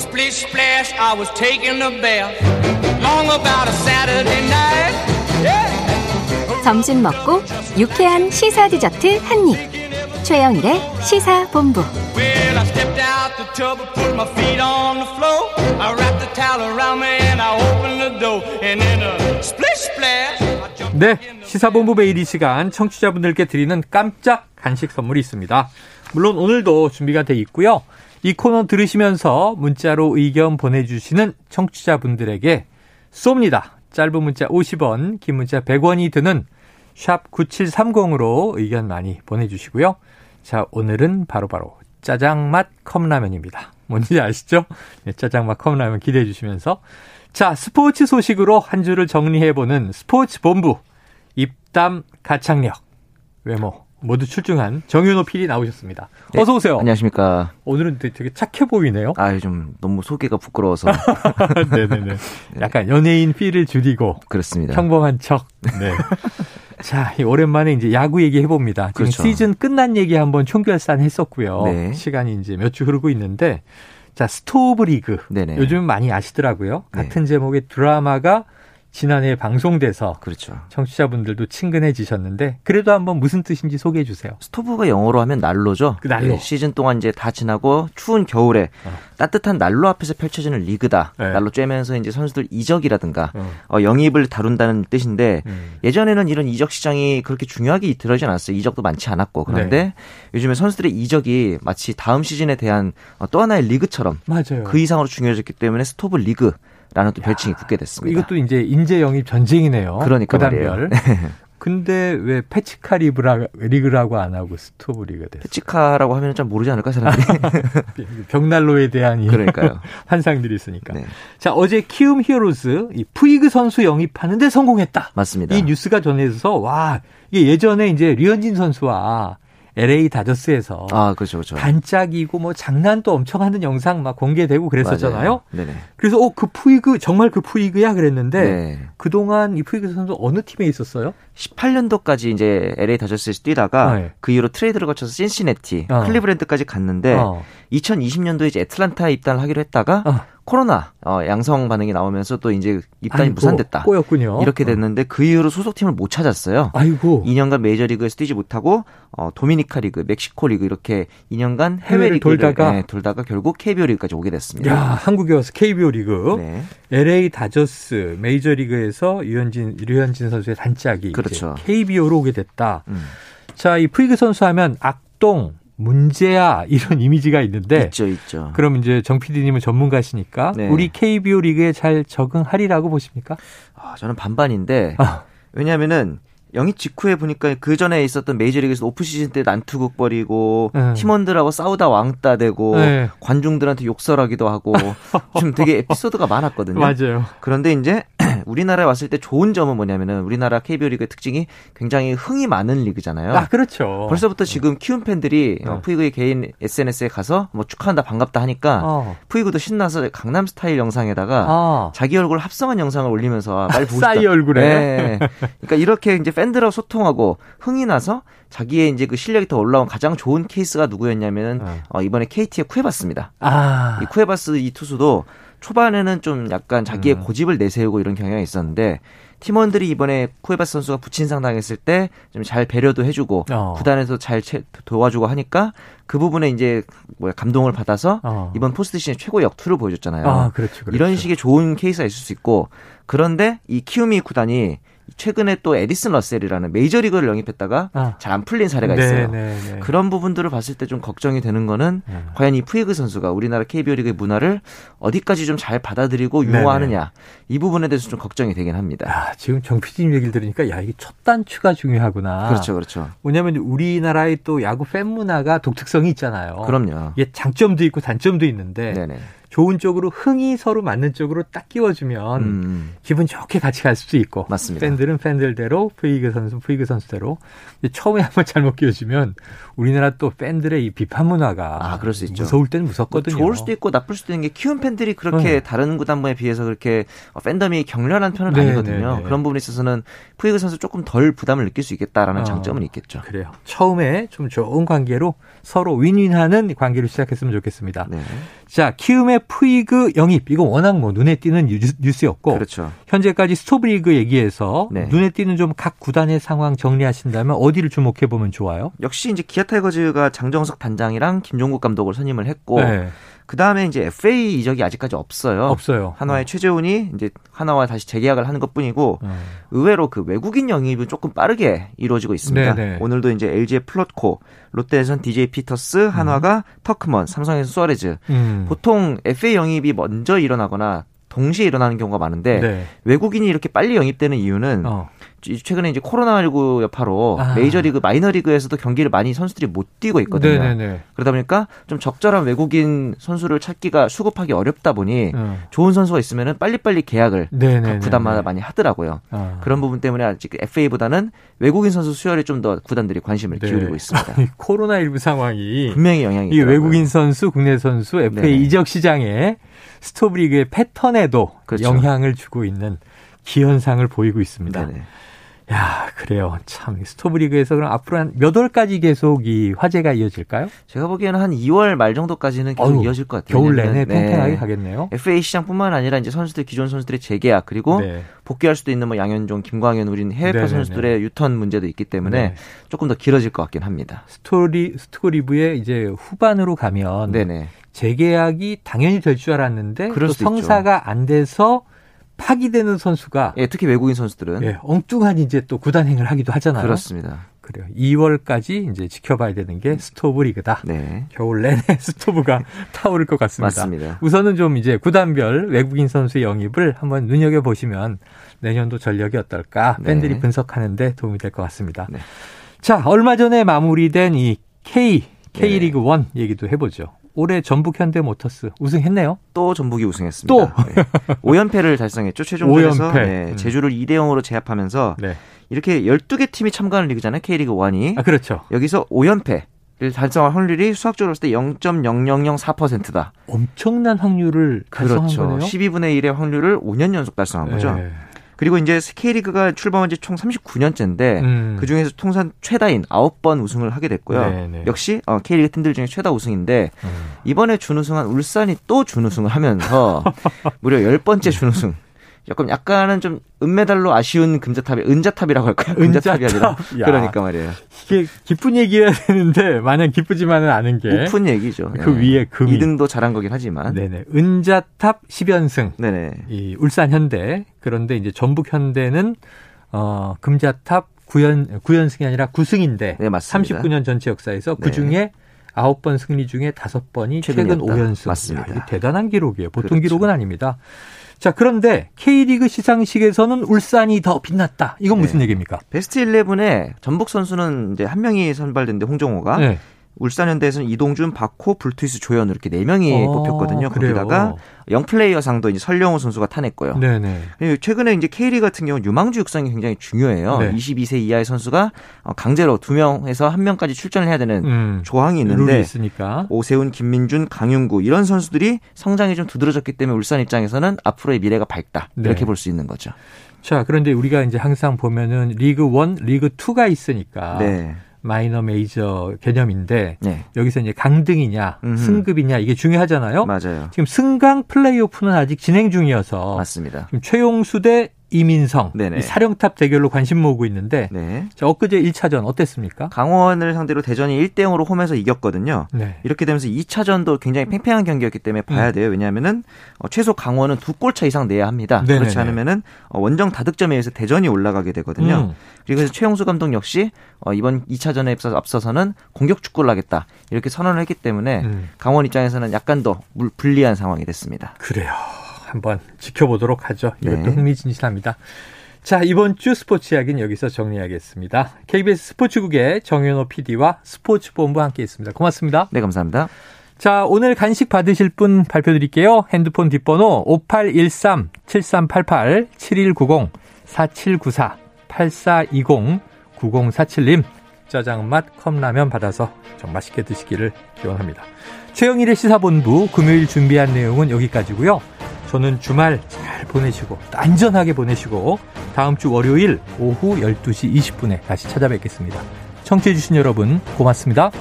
Splish splash, I was taking a bath. Long about a Saturday night. Yeah. 점심 먹고 유쾌한 시사 디저트 한 입. 최영일의 시사 본부. Well, I stepped out the tub, put my feet on the floor. I wrapped the towel around me and I opened the door. And then a splish splash. 네, 시사본부 매일 이 시간 청취자분들께 드리는 깜짝 간식 선물이 있습니다. 물론 오늘도 준비가 돼 있고요. 이 코너 들으시면서 문자로 의견 보내주시는 청취자분들에게 쏩니다. 짧은 문자 50원, 긴 문자 100원이 드는 샵 9730으로 의견 많이 보내주시고요. 자, 오늘은 바로바로 짜장맛 컵라면입니다. 뭔지 아시죠? 네, 짜장맛 컵라면 기대해 주시면서 자, 스포츠 소식으로 한 주를 정리해보는 스포츠 본부 입담 가창력 외모 모두 출중한 정윤호 PD 나오셨습니다. 네, 어서 오세요. 안녕하십니까. 오늘은 되게, 착해 보이네요. 아, 좀 너무 소개가 부끄러워서 네네네. 약간 연예인 필을 줄이고 그렇습니다. 평범한 척. 네. 자, 이 오랜만에 이제 야구 얘기 해봅니다. 지금 그렇죠. 시즌 끝난 얘기 한번 총결산 했었고요. 네. 시간이 이제 몇 주 흐르고 있는데, 자, 스토브 리그. 네네. 요즘 많이 아시더라고요. 네. 같은 제목의 드라마가 지난해 방송돼서 그렇죠. 청취자분들도 친근해지셨는데, 그래도 한번 무슨 뜻인지 소개해 주세요. 스토브가 영어로 하면 난로죠. 그 난로. 네, 시즌 동안 이제 다 지나고 추운 겨울에 어. 따뜻한 난로 앞에서 펼쳐지는 리그다. 네. 난로 쬐면서 이제 선수들 이적이라든가 어. 어, 영입을 다룬다는 뜻인데 음. 예전에는 이런 이적 시장이 그렇게 중요하게 다뤄지 않았어요. 이적도 많지 않았고 그런데 네. 요즘에 선수들의 이적이 마치 다음 시즌에 대한 어, 또 하나의 리그처럼 맞아요. 그 이상으로 중요해졌기 때문에 스토브 리그 라는 또 별칭이 붙게 됐습니다. 이것도 이제 인재 영입 전쟁이네요. 그러니까 구단별. 말이에요. 근데 왜 패치카 리브라, 리그라고 안 하고 스토브 리그가 됐어요? 패치카라고 하면 좀 모르지 않을까 사람들이. 벽난로에 대한 이 그러니까요. 환상들이 있으니까. 네. 자, 어제 키움 히어로즈 이 푸이그 선수 영입하는데 성공했다. 맞습니다. 이 뉴스가 전해져서 와, 이게 예전에 이제 류현진 선수와 LA 다저스에서 아, 그렇죠, 그렇죠. 단짝이고 뭐 장난도 엄청 하는 영상 막 공개되고 그랬었잖아요. 그래서 어, 그 푸이그 정말 그 푸이그야 그랬는데 네. 그동안 이 푸이그 선수 어느 팀에 있었어요? 18년도까지 이제 LA 다저스에서 뛰다가 네. 그 이후로 트레이드를 거쳐서 신시내티, 어. 클리브랜드까지 갔는데 어. 2020년도에 이제 애틀란타에 입단을 하기로 했다가 어. 코로나 어, 양성 반응이 나오면서 또 이제 입단이 아이고, 무산됐다. 꼬였군요. 이렇게 됐는데 그 이후로 소속팀을 못 찾았어요. 아이고. 2년간 메이저리그에서 뛰지 못하고 어, 도미니카 리그, 멕시코 리그 이렇게 2년간 해외 리그를 돌다가? 네, 돌다가 결국 KBO 리그까지 오게 됐습니다. 야, 한국에 와서 KBO 리그. 네. LA 다저스 메이저리그에서 류현진 류현진 선수의 단짝이 그렇죠. 이제 KBO로 오게 됐다. 음. 자, 이 푸이그 선수 하면 악동, 문제야 이런 이미지가 있는데 있죠, 있죠. 그럼 이제 정 PD님은 전문가시니까 네. 우리 KBO 리그에 잘 적응하리라고 보십니까? 아, 저는 반반인데 아, 왜냐하면은 영입 직후에 보니까 그 전에 있었던 메이저리그에서 오프 시즌 때 난투극 벌이고 음. 팀원들하고 싸우다 왕따 되고 네. 관중들한테 욕설하기도 하고 좀 되게 에피소드가 많았거든요. 맞아요. 그런데 이제 우리나라에 왔을 때 좋은 점은 뭐냐면은 우리나라 KBO 리그의 특징이 굉장히 흥이 많은 리그잖아요. 아, 그렇죠. 벌써부터 지금 키움 팬들이 네. 어, 푸이그의 개인 SNS에 가서 뭐 축하한다 반갑다 하니까 어. 푸이그도 신나서 강남 스타일 영상에다가 아. 자기 얼굴 합성한 영상을 올리면서 아, 빨리 보고 싸이 싶다. 얼굴에. 네. 그러니까 이렇게 이제 팬들하고 소통하고 흥이 나서 자기의 이제 그 실력이 더 올라온 가장 좋은 케이스가 누구였냐면은 네. 어, 이번에 KT의 쿠에바스입니다. 아. 이 쿠에바스 이 투수도 초반에는 좀 약간 자기의 음. 고집을 내세우고 이런 경향이 있었는데 팀원들이 이번에 쿠에바스 선수가 부친상 당했을 때 좀 잘 배려도 해주고 어. 구단에서 잘 채- 도와주고 하니까 그 부분에 이제 뭐야 감동을 받아서 어. 이번 포스트 시즌 최고 역투를 보여줬잖아요. 아, 그렇죠. 그렇죠. 이런 식의 좋은 케이스가 있을 수 있고 그런데 이 키움 이 구단이 최근에 또 에디슨 러셀이라는 메이저리그를 영입했다가 아. 잘안 풀린 사례가 네, 있어요. 네, 네. 그런 부분들을 봤을 때 좀 걱정이 되는 거는 네. 과연 이 푸이그 선수가 우리나라 KBO 리그의 문화를 어디까지 좀 잘 받아들이고 네네. 융화하느냐 이 부분에 대해서 좀 걱정이 되긴 합니다. 야, 지금 정 PD님 얘기를 들으니까 야, 이게 첫 단추가 중요하구나. 그렇죠, 그렇죠. 뭐냐면 우리나라의 또 야구 팬 문화가 독특성이 있잖아요. 그럼요. 이게 장점도 있고 단점도 있는데 네네. 좋은 쪽으로 흥이 서로 맞는 쪽으로 딱 끼워주면 음, 기분 좋게 같이 갈 수도 있고. 맞습니다. 팬들은 팬들대로 푸이그 선수 푸이그 선수대로. 처음에 한번 잘못 끼워주면 우리나라 또 팬들의 이 비판 문화가 아, 그럴 수 있죠. 무서울 때는 무섭거든요. 좋을 수도 있고 나쁠 수도 있는 게 키운 팬들이 그렇게 네. 다른 구단에 비해서 그렇게 어, 팬덤이 격렬한 편은 네, 아니거든요. 네, 네. 그런 부분에 있어서는 푸이그 선수 조금 덜 부담을 느낄 수 있겠다라는 어. 장점은 있겠죠. 그래요. 처음에 좀 좋은 관계로 서로 윈윈하는 관계를 시작했으면 좋겠습니다. 네. 자, 키움의 푸이그 영입 이거 워낙 뭐 눈에 띄는 뉴스- 뉴스였고 그렇죠. 현재까지 스토브리그 얘기해서 네. 눈에 띄는 좀 각 구단의 상황 정리하신다면 어디를 주목해 보면 좋아요? 역시 이제 기아 타이거즈가 장정석 단장이랑 김종국 감독을 선임을 했고 네. 그 다음에 이제 FA 이적이 아직까지 없어요. 없어요. 한화의 최재훈이 이제 한화와 다시 재계약을 하는 것 뿐이고 어. 의외로 그 외국인 영입은 조금 빠르게 이루어지고 있습니다. 네네. 오늘도 이제 LG의 플롯코, 롯데에선 DJ 피터스, 한화가 터크먼, 삼성에서 수아레즈. 음. 보통 FA 영입이 먼저 일어나거나 동시에 일어나는 경우가 많은데 네. 외국인이 이렇게 빨리 영입되는 이유는 어. 최근에 이제 코로나19 여파로 아. 메이저리그, 마이너리그에서도 경기를 많이 선수들이 못 뛰고 있거든요. 네네네. 그러다 보니까 좀 적절한 외국인 선수를 찾기가 수급하기 어렵다 보니 어. 좋은 선수가 있으면은 빨리빨리 계약을 네네네. 각 구단마다 많이 하더라고요. 아. 그런 부분 때문에 아직 FA보다는 외국인 선수 수혈에 좀 더 구단들이 관심을 네. 기울이고 있습니다. 코로나19 상황이 분명히 영향이 이. 외국인 선수, 국내 선수, FA 네네. 이적 시장에 스토브리그의 패턴에도 그렇죠. 영향을 주고 있는 기현상을 보이고 있습니다. 네네. 야, 그래요. 참 스토브리그에서 그럼 앞으로 한 몇 월까지 계속 이 화제가 이어질까요? 제가 보기에는 한 2월 말 정도까지는 계속 어휴, 이어질 것 같아요. 겨울 내내 네. 팽팽하게 가겠네요. FA 시장뿐만 아니라 이제 선수들 기존 선수들의 재계약 그리고 네. 복귀할 수도 있는 뭐 양현종, 김광현 우린 해외파. 선수들의 유턴 문제도 있기 때문에 네. 조금 더 길어질 것 같긴 합니다. 스토브 스토브리그의 이제 후반으로 가면 네네. 재계약이 당연히 될 줄 알았는데 또 수도 있죠. 성사가 안 돼서 파기되는 선수가 예, 특히 외국인 선수들은 예, 엉뚱한 이제 또 구단행을 하기도 하잖아요. 그렇습니다. 그래요. 2월까지 이제 지켜봐야 되는 게 스토브 리그다. 네. 겨울 내내 스토브가 타오를 것 같습니다. 맞습니다. 우선은 좀 이제 구단별 외국인 선수 영입을 한번 눈여겨 보시면 내년도 전력이 어떨까 네. 팬들이 분석하는데 도움이 될 것 같습니다. 네. 자, 얼마 전에 마무리된 이 K K 네. 리그 1 얘기도 해보죠. 올해 전북 현대모터스 우승했네요. 또 전북이 우승했습니다. 또? 네. 5연패를 달성했죠. 최종전에서. 네, 음. 제주를 2대 0으로 제압하면서 네. 이렇게 12개 팀이 참가하는 리그잖아요. K리그 1이. 아 그렇죠. 여기서 5연패를 달성할 확률이 수학적으로 봤을 때 0.0004%다. 엄청난 확률을 달성한 그렇죠. 거네요. 12분의 1의 확률을 5년 연속 달성한 거죠. 네. 그리고 이제 K리그가 출범한 지 총 39년째인데 음. 그 중에서 통산 최다인 9번 우승을 하게 됐고요. 네, 네. 역시 어, K리그 팀들 중에 최다 우승인데 음. 이번에 준우승한 울산이 또 준우승을 하면서 무려 10번째 준우승. 약간 약간은 좀 은메달로 아쉬운 금자탑이 은자탑이라고 할까요? 금자탑이 아니라. 그러니까 말이에요. 이게 기쁜 얘기해야 되는데 마냥 기쁘지만은 않은 게 오픈 얘기죠. 그 위에 금이. 2등도 잘한 거긴 하지만. 네네 은자탑 10연승 네네. 이 울산 현대 그런데 이제 전북 현대는 어 금자탑 9연 9연승이 아니라 9승인데 네, 맞습니다. 39년 전체 역사에서 그 네. 중에 9번 승리 중에 5번이 최근 최근이었다. 5연승. 맞습니다. 야, 대단한 기록이에요. 보통 그렇죠. 기록은 아닙니다. 자, 그런데 K리그 시상식에서는 울산이 더 빛났다. 이건 무슨 네. 얘기입니까? 베스트 11에 전북 선수는 이제 한 명이 선발됐는데 홍정호가 네. 울산현대에서는 이동준, 박호, 불투이스, 조현우 이렇게 네 명이 어, 뽑혔거든요. 그래요. 거기다가 영플레이어상도 이제 설령호 선수가 타냈고요. 네네. 최근에 이제 K리그 같은 경우는 유망주 육성이 굉장히 중요해요. 네. 22세 이하의 선수가 어, 강제로 두 명에서 한 명까지 출전을 해야 되는 음. 조항이 있는데. 오세훈, 김민준, 강윤구 이런 선수들이 성장이 좀 두드러졌기 때문에 울산 입장에서는 앞으로의 미래가 밝다 이렇게 네. 볼수 있는 거죠. 자, 그런데 우리가 이제 항상 보면은 리그 1, 리그 2가 있으니까 네, 마이너 메이저 개념인데 네, 여기서 이제 강등이냐 음흠. 승급이냐 이게 중요하잖아요. 맞아요. 지금 승강 플레이오프는 아직 진행 중이어서 맞습니다. 지금 최용수 대 이민성 네네. 이 사령탑 대결로 관심 모으고 있는데 네. 자, 엊그제 1차전 어땠습니까? 강원을 상대로 대전이 1대 0으로 홈에서 이겼거든요. 네. 이렇게 되면서 2차전도 굉장히 팽팽한 경기였기 때문에 봐야 음. 돼요. 왜냐하면은 어, 최소 강원은 두 골차 이상 내야 합니다. 네네네. 그렇지 않으면은 어, 원정 다득점에 의해서 대전이 올라가게 되거든요. 음. 그리고 최용수 감독 역시 어, 이번 2차전에 앞서, 앞서서는 공격 축구를 하겠다 이렇게 선언을 했기 때문에 음. 강원 입장에서는 약간 더 물- 불리한 상황이 됐습니다. 그래요. 한번 지켜보도록 하죠. 이것도 네. 흥미진진합니다. 자, 이번 주 스포츠 이야기는 여기서 정리하겠습니다. KBS 스포츠국의 정현호 PD와 스포츠본부 함께 했습니다. 고맙습니다. 네, 감사합니다. 자, 오늘 간식 받으실 분 발표 드릴게요. 핸드폰 뒷번호 5813-7388-7190-4794-8420-9047님. 육짜장 맛 컵라면 받아서 좀 맛있게 드시기를 기원합니다. 최영일의 시사본부 금요일 준비한 내용은 여기까지고요. 저는 주말 잘 보내시고 안전하게 보내시고 다음 주 월요일 오후 12시 20분에 다시 찾아뵙겠습니다. 청취해주신 여러분 고맙습니다.